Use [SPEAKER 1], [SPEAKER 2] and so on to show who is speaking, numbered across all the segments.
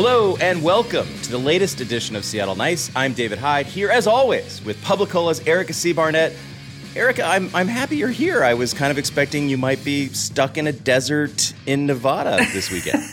[SPEAKER 1] Hello and welcome to the latest edition of Seattle Nice. I'm David Hyde, here as always with Publicola's Erica C. Barnett. Erica, I'm, I'm happy you're here. I was kind of expecting you might be stuck in a desert in Nevada this weekend.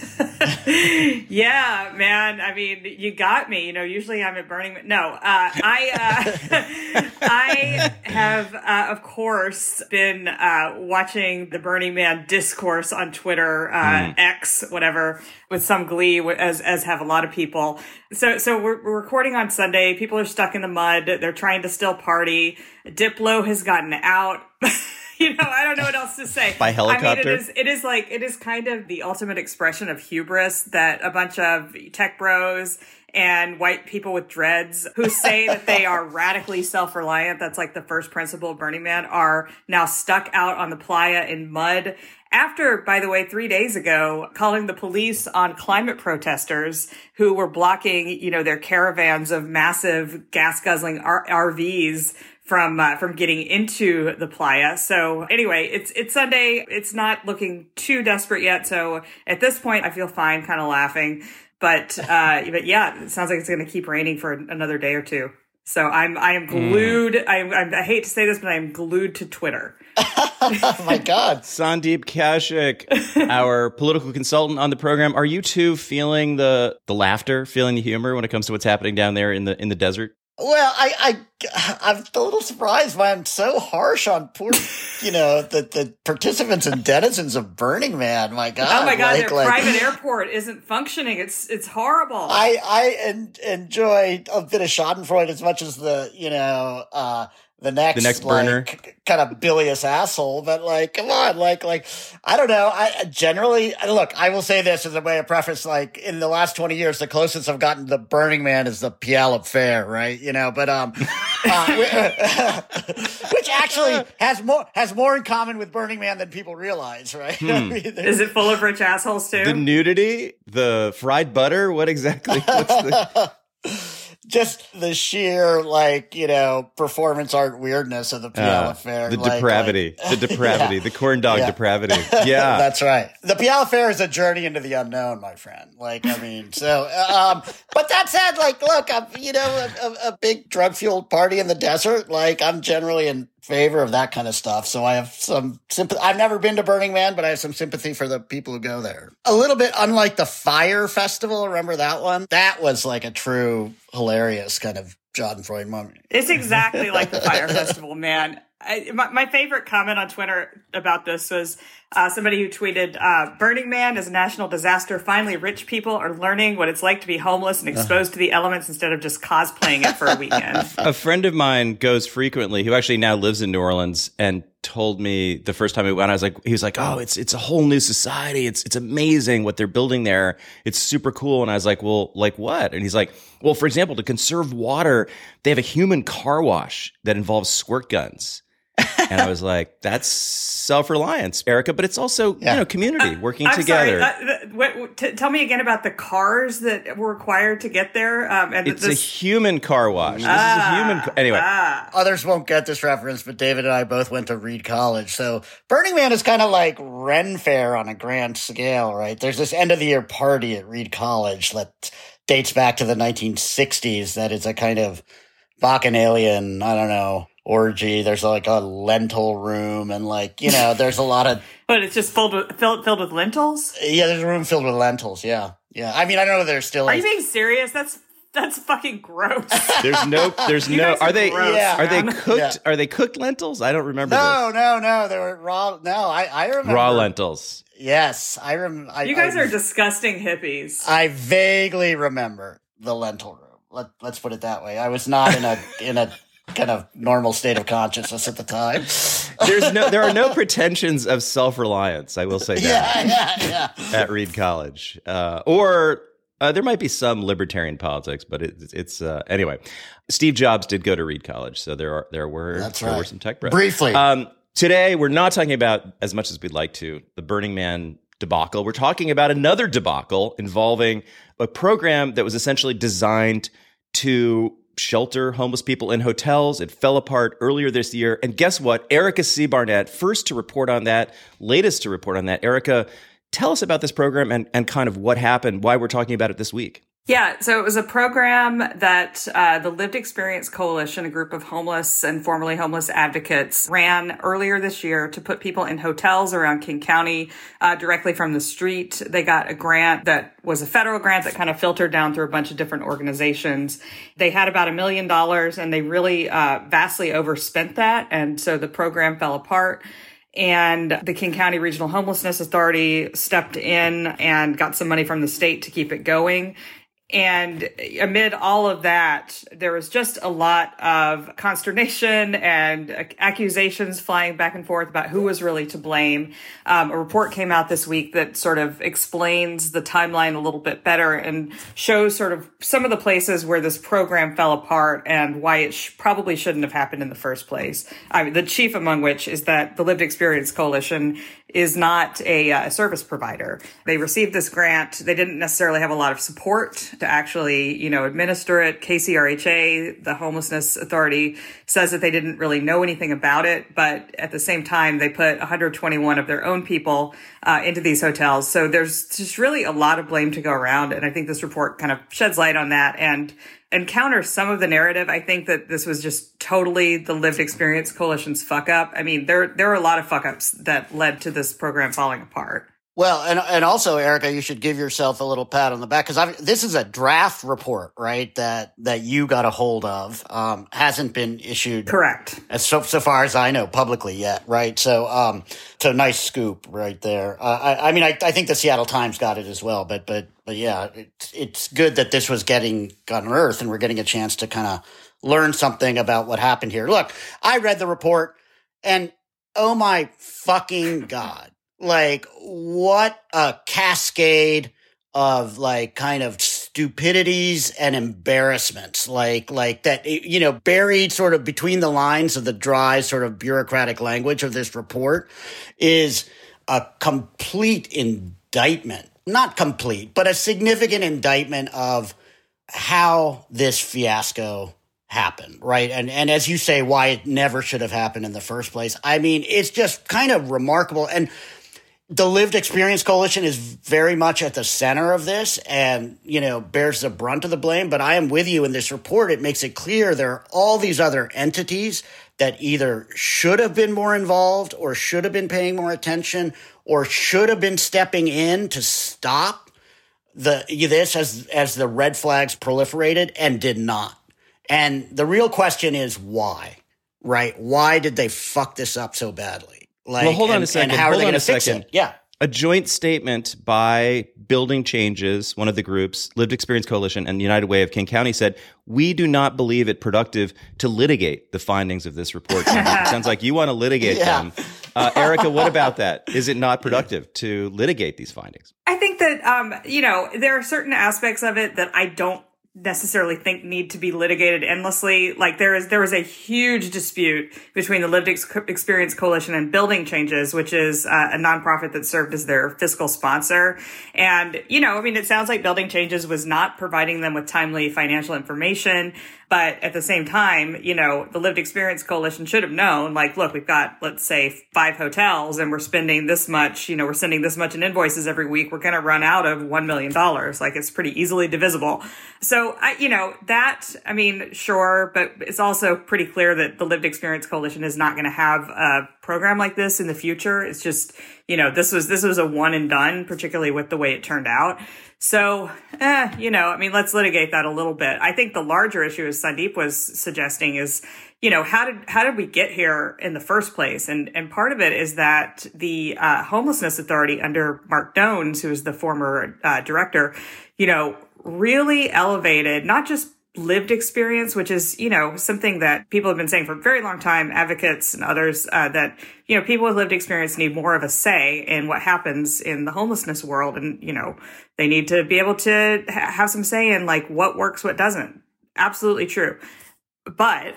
[SPEAKER 2] yeah, man. I mean, you got me. You know, usually I'm at Burning. Man. No, uh, I uh, I have, uh, of course, been uh, watching the Burning Man discourse on Twitter, mm. X, whatever, with some glee, as as have a lot of people. So so we're, we're recording on Sunday. People are stuck in the mud. They're trying to still party. Diplo has gotten out. you know, I don't know what else to say.
[SPEAKER 1] By helicopter. I mean,
[SPEAKER 2] it is, it is like, it is kind of the ultimate expression of hubris that a bunch of tech bros and white people with dreads who say that they are radically self-reliant that's like the first principle of burning man are now stuck out on the playa in mud after, by the way, three days ago, calling the police on climate protesters who were blocking, you know, their caravans of massive gas guzzling R- RVs from uh, from getting into the playa. So anyway, it's it's Sunday. It's not looking too desperate yet. So at this point, I feel fine, kind of laughing. But uh, but yeah, it sounds like it's going to keep raining for another day or two. So I'm I am glued. Mm. I, I, I hate to say this, but I am glued to Twitter.
[SPEAKER 3] oh my God,
[SPEAKER 1] Sandeep Kaushik, our political consultant on the program. Are you too feeling the the laughter, feeling the humor when it comes to what's happening down there in the in the desert?
[SPEAKER 3] Well, I, I, I'm a little surprised why I'm so harsh on poor, you know, the, the participants and denizens of Burning Man. My God.
[SPEAKER 2] Oh my God. Like, their like, private airport isn't functioning. It's, it's horrible.
[SPEAKER 3] I, I en- enjoy a bit of Schadenfreude as much as the, you know, uh, the next,
[SPEAKER 1] the next burner.
[SPEAKER 3] Kind of bilious asshole, but like, come on, like, like, I don't know. I generally, look, I will say this as a way of preface, like, in the last 20 years, the closest I've gotten to Burning Man is the Puyallup Fair, right? You know, but, um, uh, which actually has more, has more in common with Burning Man than people realize, right? Hmm. I
[SPEAKER 2] mean, is it full of rich assholes too?
[SPEAKER 1] The nudity, the fried butter, what exactly? What's the
[SPEAKER 3] just the sheer like you know performance art weirdness of the Puyallup uh, Fair,
[SPEAKER 1] the like, depravity, like, the depravity, yeah. the corn dog yeah. depravity. Yeah,
[SPEAKER 3] that's right. The Puyallup Fair is a journey into the unknown, my friend. Like, I mean, so, um, but that said, like, look, I'm you know a, a big drug fueled party in the desert. Like, I'm generally in favor of that kind of stuff. So I have some sympathy. I've never been to Burning Man, but I have some sympathy for the people who go there. A little bit unlike the Fyre Festival. Remember that one? That was like a true hilarious kind of Schadenfreude moment.
[SPEAKER 2] It's exactly like the Fyre Festival, man. I, my, my, favorite comment on Twitter about this was uh, somebody who tweeted, uh, "Burning Man is a national disaster. Finally, rich people are learning what it's like to be homeless and exposed to the elements instead of just cosplaying it for a weekend."
[SPEAKER 1] a friend of mine goes frequently, who actually now lives in New Orleans, and told me the first time we went, I was like, he was like, "Oh, it's it's a whole new society. It's it's amazing what they're building there. It's super cool." And I was like, "Well, like what?" And he's like, "Well, for example, to conserve water, they have a human car wash that involves squirt guns." and I was like, "That's self-reliance, Erica, but it's also yeah. you know community uh, working I'm together."
[SPEAKER 2] Sorry, uh, what, t- tell me again about the cars that were required to get there.
[SPEAKER 1] Um, and it's this- a human car wash. This ah, is a human. Car- anyway,
[SPEAKER 3] ah. others won't get this reference, but David and I both went to Reed College, so Burning Man is kind of like Ren Fair on a grand scale, right? There's this end of the year party at Reed College that dates back to the 1960s. That is a kind of bacchanalian. I don't know orgy. There's like a lentil room, and like you know, there's a lot of.
[SPEAKER 2] but it's just filled with filled, filled with lentils.
[SPEAKER 3] Yeah, there's a room filled with lentils. Yeah, yeah. I mean, I know there's still.
[SPEAKER 2] Are you being serious? That's that's fucking gross.
[SPEAKER 1] There's no, there's no. Are they? Gross, yeah, are they cooked? Yeah. Are they cooked lentils? I don't remember.
[SPEAKER 3] No,
[SPEAKER 1] this.
[SPEAKER 3] no, no. They were raw. No, I, I remember
[SPEAKER 1] raw lentils.
[SPEAKER 3] Yes, I remember.
[SPEAKER 2] You guys I, are disgusting hippies.
[SPEAKER 3] I vaguely remember the lentil room. Let, let's put it that way. I was not in a in a kind of normal state of consciousness at the time.
[SPEAKER 1] There's no, there are no pretensions of self reliance. I will say that.
[SPEAKER 3] Yeah, yeah,
[SPEAKER 1] yeah. At Reed College, uh, or uh, there might be some libertarian politics, but it, it's uh, anyway. Steve Jobs did go to Reed College, so there are there were
[SPEAKER 3] That's
[SPEAKER 1] there
[SPEAKER 3] right.
[SPEAKER 1] were some tech bros.
[SPEAKER 3] Briefly,
[SPEAKER 1] um, today we're not talking about as much as we'd like to the Burning Man debacle. We're talking about another debacle involving a program that was essentially designed to shelter homeless people in hotels. It fell apart earlier this year. And guess what? Erica C. Barnett, first to report on that, latest to report on that. Erica, Tell us about this program and, and kind of what happened, why we're talking about it this week.
[SPEAKER 2] Yeah, so it was a program that uh, the Lived Experience Coalition, a group of homeless and formerly homeless advocates, ran earlier this year to put people in hotels around King County uh, directly from the street. They got a grant that was a federal grant that kind of filtered down through a bunch of different organizations. They had about a million dollars and they really uh, vastly overspent that. And so the program fell apart and the King County Regional Homelessness Authority stepped in and got some money from the state to keep it going. And amid all of that, there was just a lot of consternation and accusations flying back and forth about who was really to blame. Um, a report came out this week that sort of explains the timeline a little bit better and shows sort of some of the places where this program fell apart and why it sh- probably shouldn't have happened in the first place. I mean, the chief among which is that the Lived Experience Coalition is not a uh, service provider. They received this grant. They didn't necessarily have a lot of support to actually, you know, administer it. KCRHA, the homelessness authority, says that they didn't really know anything about it, but at the same time, they put 121 of their own people uh, into these hotels. So there's just really a lot of blame to go around, and I think this report kind of sheds light on that and and counters some of the narrative. I think that this was just totally the lived experience coalition's fuck up. I mean, there there are a lot of fuck ups that led to this program falling apart.
[SPEAKER 3] Well, and and also, Erica, you should give yourself a little pat on the back because this is a draft report, right? That that you got a hold of um, hasn't been issued,
[SPEAKER 2] correct?
[SPEAKER 3] As so so far as I know, publicly yet, right? So, um, so nice scoop right there. Uh, I, I mean, I, I think the Seattle Times got it as well, but but but yeah, it's it's good that this was getting unearthed and we're getting a chance to kind of learn something about what happened here. Look, I read the report, and oh my fucking god like what a cascade of like kind of stupidities and embarrassments like like that you know buried sort of between the lines of the dry sort of bureaucratic language of this report is a complete indictment not complete but a significant indictment of how this fiasco happened right? And and as you say, why it never should have happened in the first place. I mean, it's just kind of remarkable. And the lived experience coalition is very much at the center of this and you know bears the brunt of the blame but i am with you in this report. It makes it clear there are all these other entities that either should have been more involved or should have been paying more attention or should have been stepping in to stop the this as as the red flags proliferated and did not. And the real question is why right? Why did they fuck this up so badly
[SPEAKER 1] like, well, hold on
[SPEAKER 3] and,
[SPEAKER 1] a second.
[SPEAKER 3] how
[SPEAKER 1] hold
[SPEAKER 3] are they
[SPEAKER 1] on
[SPEAKER 3] going
[SPEAKER 1] a
[SPEAKER 3] to fix
[SPEAKER 1] second.
[SPEAKER 3] it? Yeah.
[SPEAKER 1] A joint statement by Building Changes, one of the groups, Lived Experience Coalition, and United Way of King County said, We do not believe it productive to litigate the findings of this report. sounds like you want to litigate yeah. them. Uh, Erica, what about that? Is it not productive to litigate these findings?
[SPEAKER 2] I think that, um, you know, there are certain aspects of it that I don't necessarily think need to be litigated endlessly. Like there is, there was a huge dispute between the Lived Experience Coalition and Building Changes, which is uh, a nonprofit that served as their fiscal sponsor. And, you know, I mean, it sounds like Building Changes was not providing them with timely financial information. But at the same time, you know, the Lived Experience Coalition should have known, like, look, we've got, let's say, five hotels and we're spending this much, you know, we're sending this much in invoices every week. We're going to run out of $1 million. Like, it's pretty easily divisible. So, I, you know, that, I mean, sure, but it's also pretty clear that the Lived Experience Coalition is not going to have a program like this in the future. It's just, you know, this was, this was a one and done, particularly with the way it turned out. So, eh, you know, I mean, let's litigate that a little bit. I think the larger issue, as Sandeep was suggesting, is you know how did how did we get here in the first place? And and part of it is that the uh, homelessness authority under Marc Dones, who is the former uh, director, you know, really elevated not just lived experience, which is, you know, something that people have been saying for a very long time, advocates and others, uh, that, you know, people with lived experience need more of a say in what happens in the homelessness world. And, you know, they need to be able to ha- have some say in like what works, what doesn't. Absolutely true. But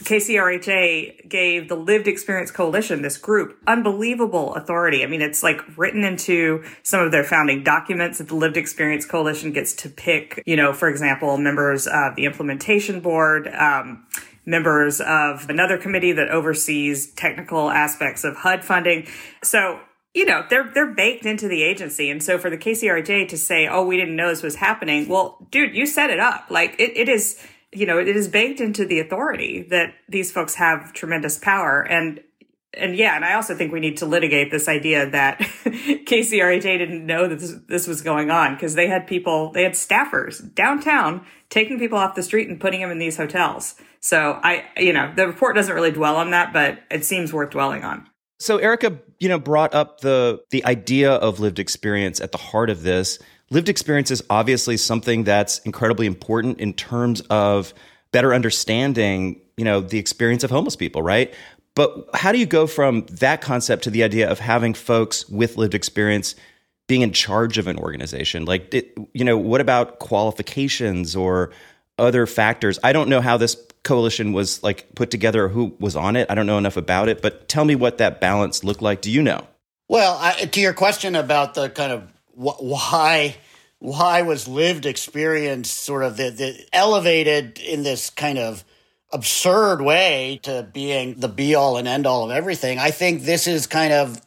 [SPEAKER 2] KCRHA gave the Lived Experience Coalition, this group, unbelievable authority. I mean, it's like written into some of their founding documents that the Lived Experience Coalition gets to pick, you know, for example, members of the implementation board, um, members of another committee that oversees technical aspects of HUD funding. So you know they're they're baked into the agency and so for the KCRHA to say oh we didn't know this was happening well dude you set it up like it, it is you know it is baked into the authority that these folks have tremendous power. And and yeah and i also think we need to litigate this idea that KCRHA didn't know that this, this was going on because they had people they had staffers downtown taking people off the street and putting them in these hotels. So i you know the report doesn't really dwell on that but it seems worth dwelling on.
[SPEAKER 1] So Erica, you know, brought up the the idea of lived experience at the heart of this. Lived experience is obviously something that's incredibly important in terms of better understanding, you know, the experience of homeless people, right? But how do you go from that concept to the idea of having folks with lived experience being in charge of an organization? Like, it, you know, what about qualifications or other factors? I don't know how this coalition was like put together, or who was on it. I don't know enough about it, but tell me what that balance looked like. Do you know?
[SPEAKER 3] Well, I, to your question about the kind of wh- why why was lived experience sort of the, the elevated in this kind of absurd way to being the be all and end all of everything. I think this is kind of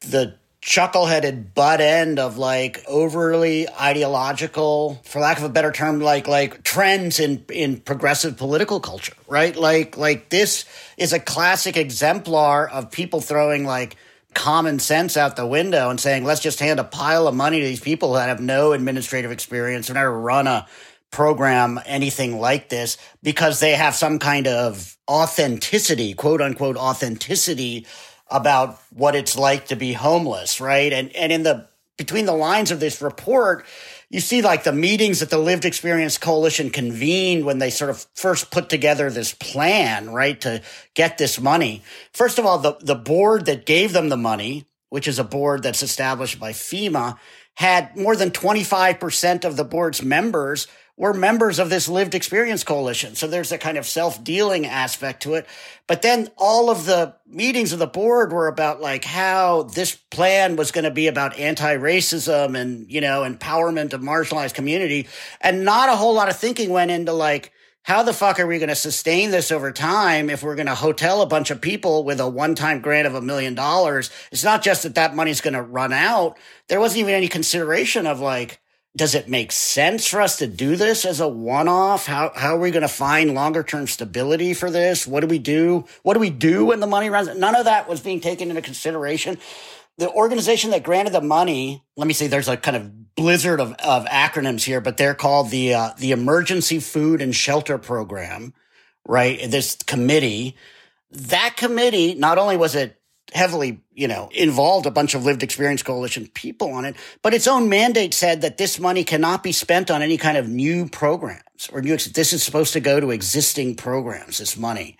[SPEAKER 3] the chuckle-headed butt end of like overly ideological for lack of a better term like like trends in in progressive political culture right like like this is a classic exemplar of people throwing like common sense out the window and saying let's just hand a pile of money to these people that have no administrative experience or never run a program anything like this because they have some kind of authenticity quote unquote authenticity about what it's like to be homeless, right? And and in the between the lines of this report, you see like the meetings that the Lived Experience Coalition convened when they sort of first put together this plan, right, to get this money. First of all, the, the board that gave them the money, which is a board that's established by FEMA, had more than 25% of the board's members we're members of this lived experience coalition. So there's a kind of self dealing aspect to it. But then all of the meetings of the board were about like how this plan was going to be about anti racism and, you know, empowerment of marginalized community. And not a whole lot of thinking went into like, how the fuck are we going to sustain this over time if we're going to hotel a bunch of people with a one-time grant of a million dollars? It's not just that that money's going to run out. There wasn't even any consideration of like, does it make sense for us to do this as a one-off? How how are we going to find longer term stability for this? What do we do? What do we do when the money runs? None of that was being taken into consideration. The organization that granted the money, let me say, there's a kind of blizzard of, of acronyms here, but they're called the uh, the Emergency Food and Shelter Program, right? This committee, that committee, not only was it heavily, you know, involved a bunch of lived experience coalition people on it, but its own mandate said that this money cannot be spent on any kind of new programs or new, this is supposed to go to existing programs, this money.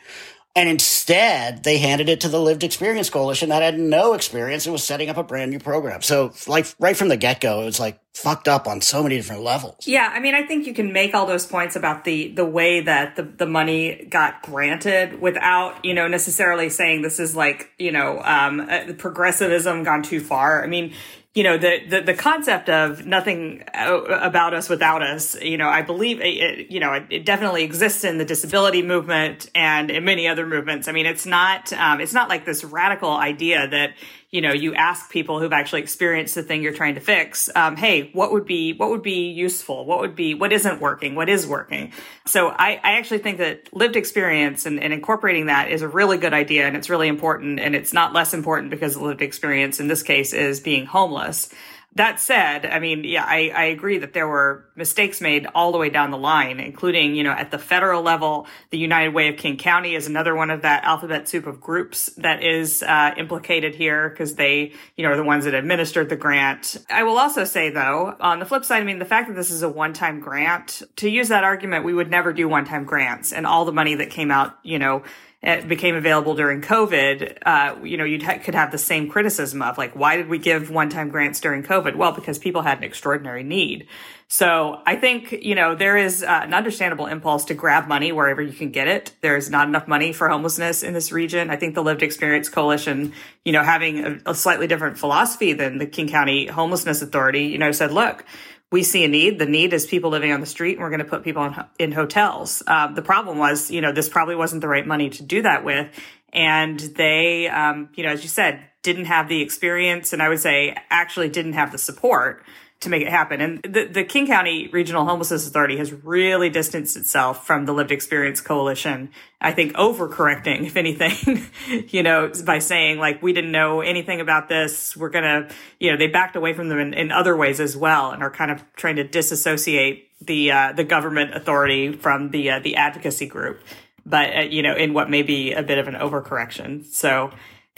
[SPEAKER 3] And instead, they handed it to the Lived Experience Coalition that had no experience and was setting up a brand new program. So, like, right from the get go, it was like fucked up on so many different levels.
[SPEAKER 2] Yeah, I mean, I think you can make all those points about the the way that the, the money got granted without, you know, necessarily saying this is like, you know, um, uh, progressivism gone too far. I mean, you know the, the the concept of nothing about us without us you know i believe it, you know it, it, definitely exists in the disability movement and in many other movements. I mean it's not um, it's not like this radical idea that you know you ask people who've actually experienced the thing you're trying to fix um, hey what would be what would be useful? What would be what isn't working? What is working? So i, I actually think that lived experience and, and incorporating that is a really good idea and it's really important and it's not less important because lived experience in this case is being homeless that said, I mean, yeah, I, I agree that there were mistakes made all the way down the line, including, you know, at the federal level, the United Way of King County is another one of that alphabet soup of groups that is uh, implicated here because they, you know, are the ones that administered the grant. I will also say, though, on the flip side, I mean, the fact that this is a one time grant, to use that argument, we would never do one time grants and all the money that came out, you know, it became available during COVID, uh, you know, you ha- could have the same criticism of like, why did we give one-time grants during COVID? Well, because people had an extraordinary need. So I think, you know, there is uh, an understandable impulse to grab money wherever you can get it. There's not enough money for homelessness in this region. I think the Lived Experience Coalition, you know, having a, a slightly different philosophy than the King County Homelessness Authority, you know, said, look, we see a need. The need is people living on the street, and we're going to put people in, in hotels. Uh, the problem was, you know, this probably wasn't the right money to do that with. And they, um, you know, as you said, didn't have the experience and I would say actually didn't have the support to make it happen. And the, the King County Regional Homelessness Authority has really distanced itself from the Lived Experience Coalition. I think overcorrecting, if anything, you know, by saying like, we didn't know anything about this. We're going to, you know, they backed away from them in, in, other ways as well and are kind of trying to disassociate the, uh, the government authority from the, uh, the advocacy group. But, uh, you know, in what may be a bit of an overcorrection. So,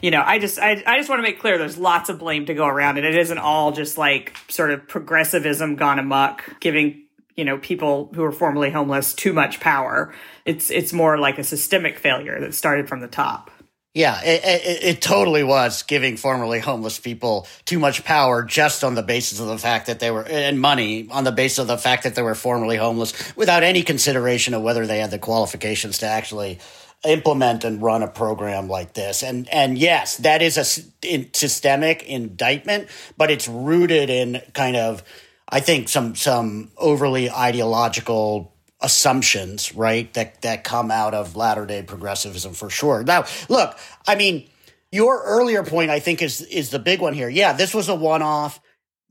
[SPEAKER 2] you know, I just I, I just want to make clear there's lots of blame to go around and it isn't all just like sort of progressivism gone amok, giving, you know, people who are formerly homeless too much power. It's it's more like a systemic failure that started from the top.
[SPEAKER 3] Yeah, it, it, it, totally was giving formerly homeless people too much power just on the basis of the fact that they were, and money on the basis of the fact that they were formerly homeless without any consideration of whether they had the qualifications to actually implement and run a program like this. And and yes, that is a systemic indictment, but it's rooted in kind of I think some some overly ideological assumptions, right? That that come out of latter-day progressivism for sure. Now, look, I mean, your earlier point I think is is the big one here. Yeah, this was a one-off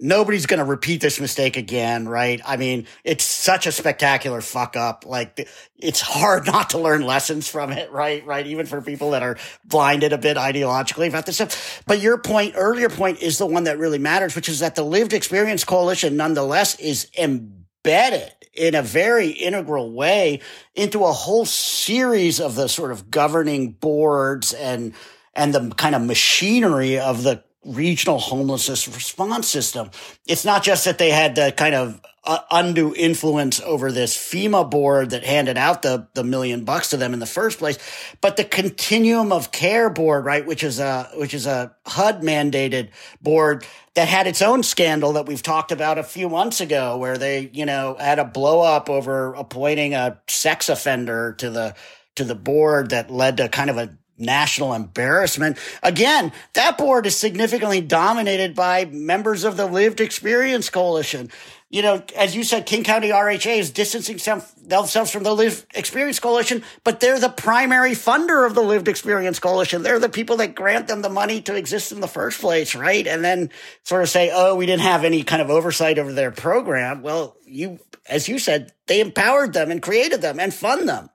[SPEAKER 3] nobody's going to repeat this mistake again, right? I mean, it's such a spectacular fuck up. Like it's hard not to learn lessons from it, right? Right. Even for people that are blinded a bit ideologically about this stuff. But your point, earlier point is the one that really matters, which is that the lived experience coalition nonetheless is embedded in a very integral way into a whole series of the sort of governing boards and and the kind of machinery of the regional homelessness response system. It's not just that they had the kind of uh, undue influence over this FEMA board that handed out the, the million bucks to them in the first place, but the continuum of care board, right? Which is a, which is a HUD mandated board that had its own scandal that we've talked about a few months ago where they, you know, had a blow up over appointing a sex offender to the, to the board that led to kind of a national embarrassment. Again, that board is significantly dominated by members of the Lived Experience Coalition. You know, as you said, King County RHA is distancing themselves from the Lived Experience Coalition, but they're the primary funder of the Lived Experience Coalition. They're the people that grant them the money to exist in the first place, right? And then sort of say, oh, we didn't have any kind of oversight over their program. Well, you, as you said, they empowered them and created them and fund them.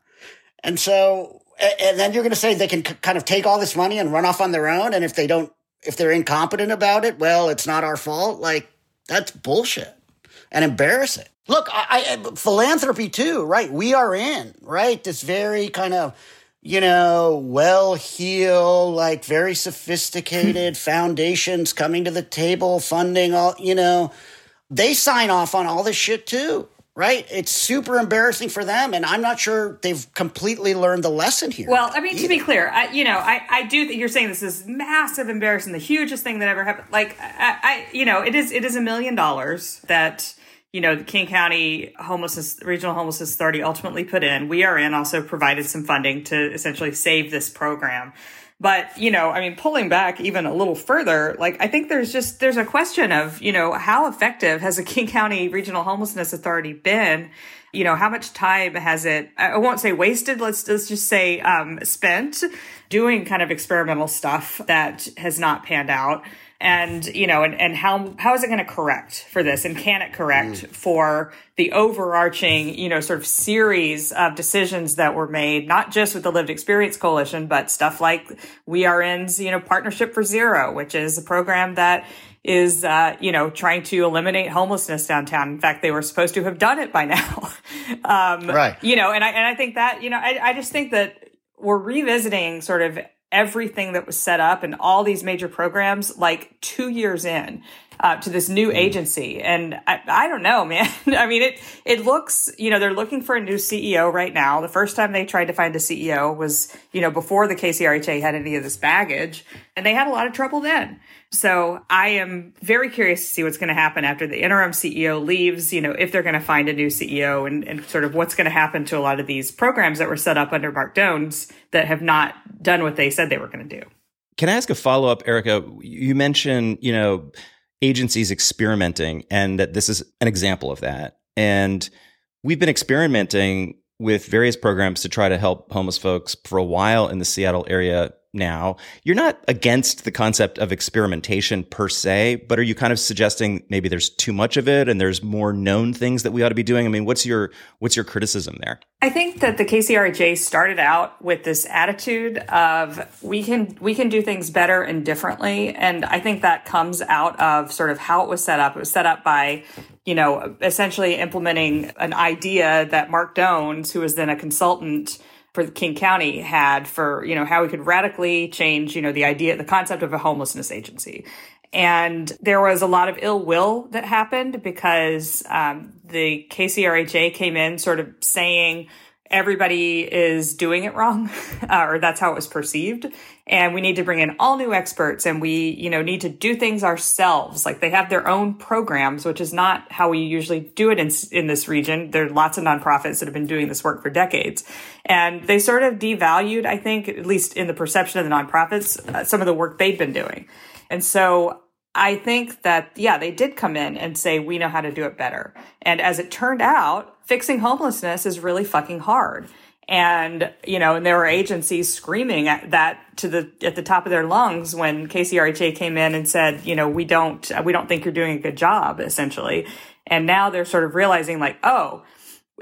[SPEAKER 3] And so and then you're going to say they can kind of take all this money and run off on their own. And if they don't, if they're incompetent about it, well, it's not our fault. Like that's bullshit and embarrassing. Look, I, I philanthropy too, right? We are in, right? This very kind of, you know, well heeled, like very sophisticated foundations coming to the table, funding all, you know, they sign off on all this shit too right? It's super embarrassing for them, and I'm not sure they've completely learned the lesson here.
[SPEAKER 2] Well, I mean, either. to be clear, I, you know, I, I do think you're saying this is massive, embarrassing, the hugest thing that ever happened. Like, I, I you know, it is it is a million dollars that you know the King County Homelessness Regional Homelessness Authority ultimately put in. We are in also provided some funding to essentially save this program. But, you know, I mean, pulling back even a little further, like, I think there's just, there's a question of, you know, how effective has the King County Regional Homelessness Authority been? You know, how much time has it, I won't say wasted, let's, let's just say, um, spent doing kind of experimental stuff that has not panned out and you know and, and how how is it going to correct for this and can it correct mm. for the overarching you know sort of series of decisions that were made not just with the lived experience coalition but stuff like we are in's you know partnership for zero which is a program that is uh, you know trying to eliminate homelessness downtown. In fact they were supposed to have done it by now.
[SPEAKER 3] Um, right.
[SPEAKER 2] you know and i and i think that you know I, I just think that we're revisiting sort of everything that was set up and all these major programs like two years in uh, to this new mm. agency. And I, I don't know, man. I mean, it, it looks, you know, they're looking for a new CEO right now. The first time they tried to find a CEO was, you know, before the KCRHA had any of this baggage and they had a lot of trouble then. So I am very curious to see what's going to happen after the interim CEO leaves, you know, if they're going to find a new CEO and, and sort of what's going to happen to a lot of these programs that were set up under Marc Dones that have not done what they said they were going to do.
[SPEAKER 1] Can I ask a follow up, Erica? You mentioned, you know, agencies experimenting and that this is an example of that. And we've been experimenting with various programs to try to help homeless folks for a while in the Seattle area now. You're not against the concept of experimentation per se, but are you kind of suggesting maybe there's too much of it and there's more known things that we ought to be doing? I mean, what's your what's your criticism there?
[SPEAKER 2] I think that the KCRHA started out with this attitude of we can we can do things better and differently, and I think that comes out of sort of how it was set up. It was set up by you know essentially implementing an idea that Marc Dones, who was then a consultant for King County had for, you know, how we could radically change, you know, the idea, the concept of a homelessness agency. And there was a lot of ill will that happened because um, the KCRHA came in sort of saying, everybody is doing it wrong, uh, or that's how it was perceived. And we need to bring in all new experts and we, you know, need to do things ourselves. Like they have their own programs, which is not how we usually do it in, in this region. There are lots of nonprofits that have been doing this work for decades. And they sort of devalued, I think, at least in the perception of the nonprofits, uh, some of the work they've been doing. And so I think that, yeah, they did come in and say, we know how to do it better. And as it turned out, fixing homelessness is really fucking hard. And, you know, and there were agencies screaming at that to the, at the top of their lungs when KCRHA came in and said, you know, we don't, we don't think you're doing a good job, essentially. And now they're sort of realizing like, oh,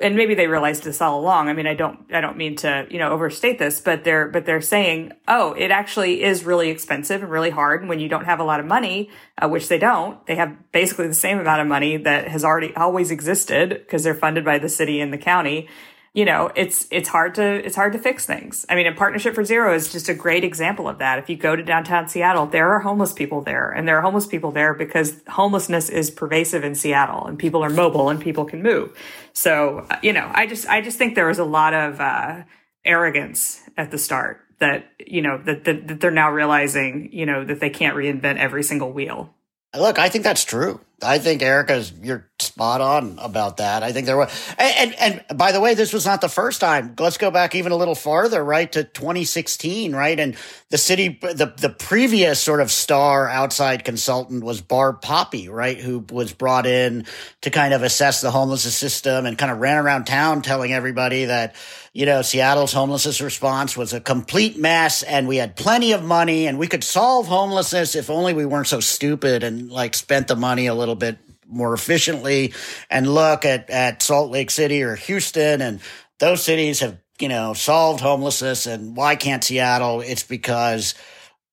[SPEAKER 2] and maybe they realized this all along. I mean, I don't, I don't mean to, you know, overstate this, but they're, but they're saying, oh, it actually is really expensive and really hard And when you don't have a lot of money, uh, which they don't. They have basically the same amount of money that has already always existed because they're funded by the city and the county you know, it's it's hard to it's hard to fix things. I mean, a Partnership for Zero is just a great example of that. If you go to downtown Seattle, there are homeless people there, and there are homeless people there because homelessness is pervasive in Seattle, and people are mobile and people can move. So, uh, you know, I just I just think there was a lot of uh, arrogance at the start that you know that, that that they're now realizing you know that they can't reinvent every single wheel.
[SPEAKER 3] Look, I think that's true. I think Erica's you're spot on about that. I think there was, and, and, and by the way, this was not the first time. Let's go back even a little farther, right to 2016, right? And the city, the the previous sort of star outside consultant was Barb Poppe, right, who was brought in to kind of assess the homelessness system and kind of ran around town telling everybody that you know, Seattle's homelessness response was a complete mess and we had plenty of money and we could solve homelessness if only we weren't so stupid and like spent the money a little bit more efficiently and look at, at Salt Lake City or Houston and those cities have, you know, solved homelessness and why can't Seattle? It's because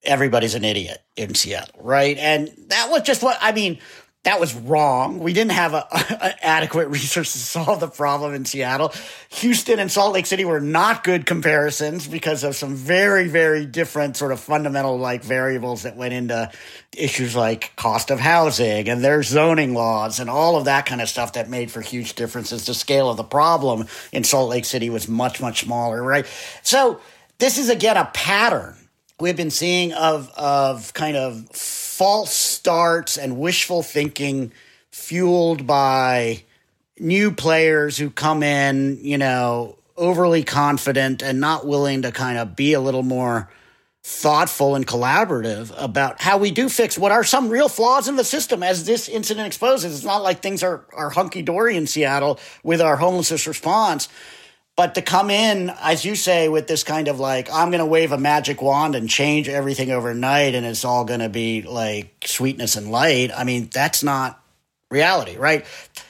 [SPEAKER 3] everybody's an idiot in Seattle, right? And that was just what I mean that was wrong. We didn't have a, a, adequate resource to solve the problem in Seattle. Houston and Salt Lake City were not good comparisons because of some very, very different sort of fundamental like variables that went into issues like cost of housing and their zoning laws and all of that kind of stuff that made for huge differences. The scale of the problem in Salt Lake City was much, much smaller, right? So this is again a pattern we've been seeing of of kind of false starts and wishful thinking fueled by new players who come in, you know, overly confident and not willing to kind of be a little more thoughtful and collaborative about how we do fix what are some real flaws in the system as this incident exposes. It's not like things are, are hunky dory in Seattle with our homelessness response. But to come in, as you say, with this kind of like, I'm going to wave a magic wand and change everything overnight and it's all going to be like sweetness and light, I mean, that's not reality, right?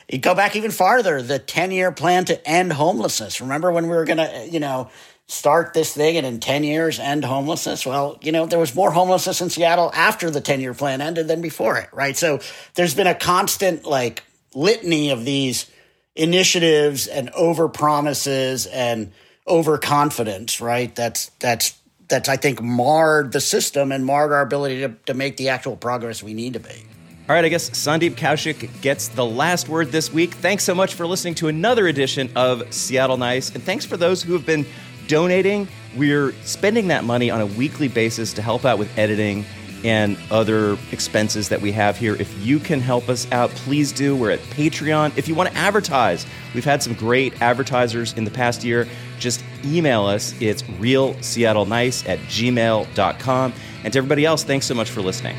[SPEAKER 3] You go back even farther, the 10 year plan to end homelessness. Remember when we were going to, you know, start this thing and in 10 years end homelessness? Well, you know, there was more homelessness in Seattle after the 10 year plan ended than before it, right? So there's been a constant like litany of these initiatives and over promises and overconfidence, right? That's that's that's I think marred the system and marred our ability to, to make the actual progress we need to make.
[SPEAKER 1] All right, I guess Sandeep Kaushik gets the last word this week. Thanks so much for listening to another edition of Seattle Nice, and thanks for those who have been donating. We're spending that money on a weekly basis to help out with editing and other expenses that we have here. If you can help us out, please do. We're at Patreon. If you want to advertise, we've had some great advertisers in the past year. Just email us. It's realseattlenice at gmail.com. And to everybody else, thanks so much for listening.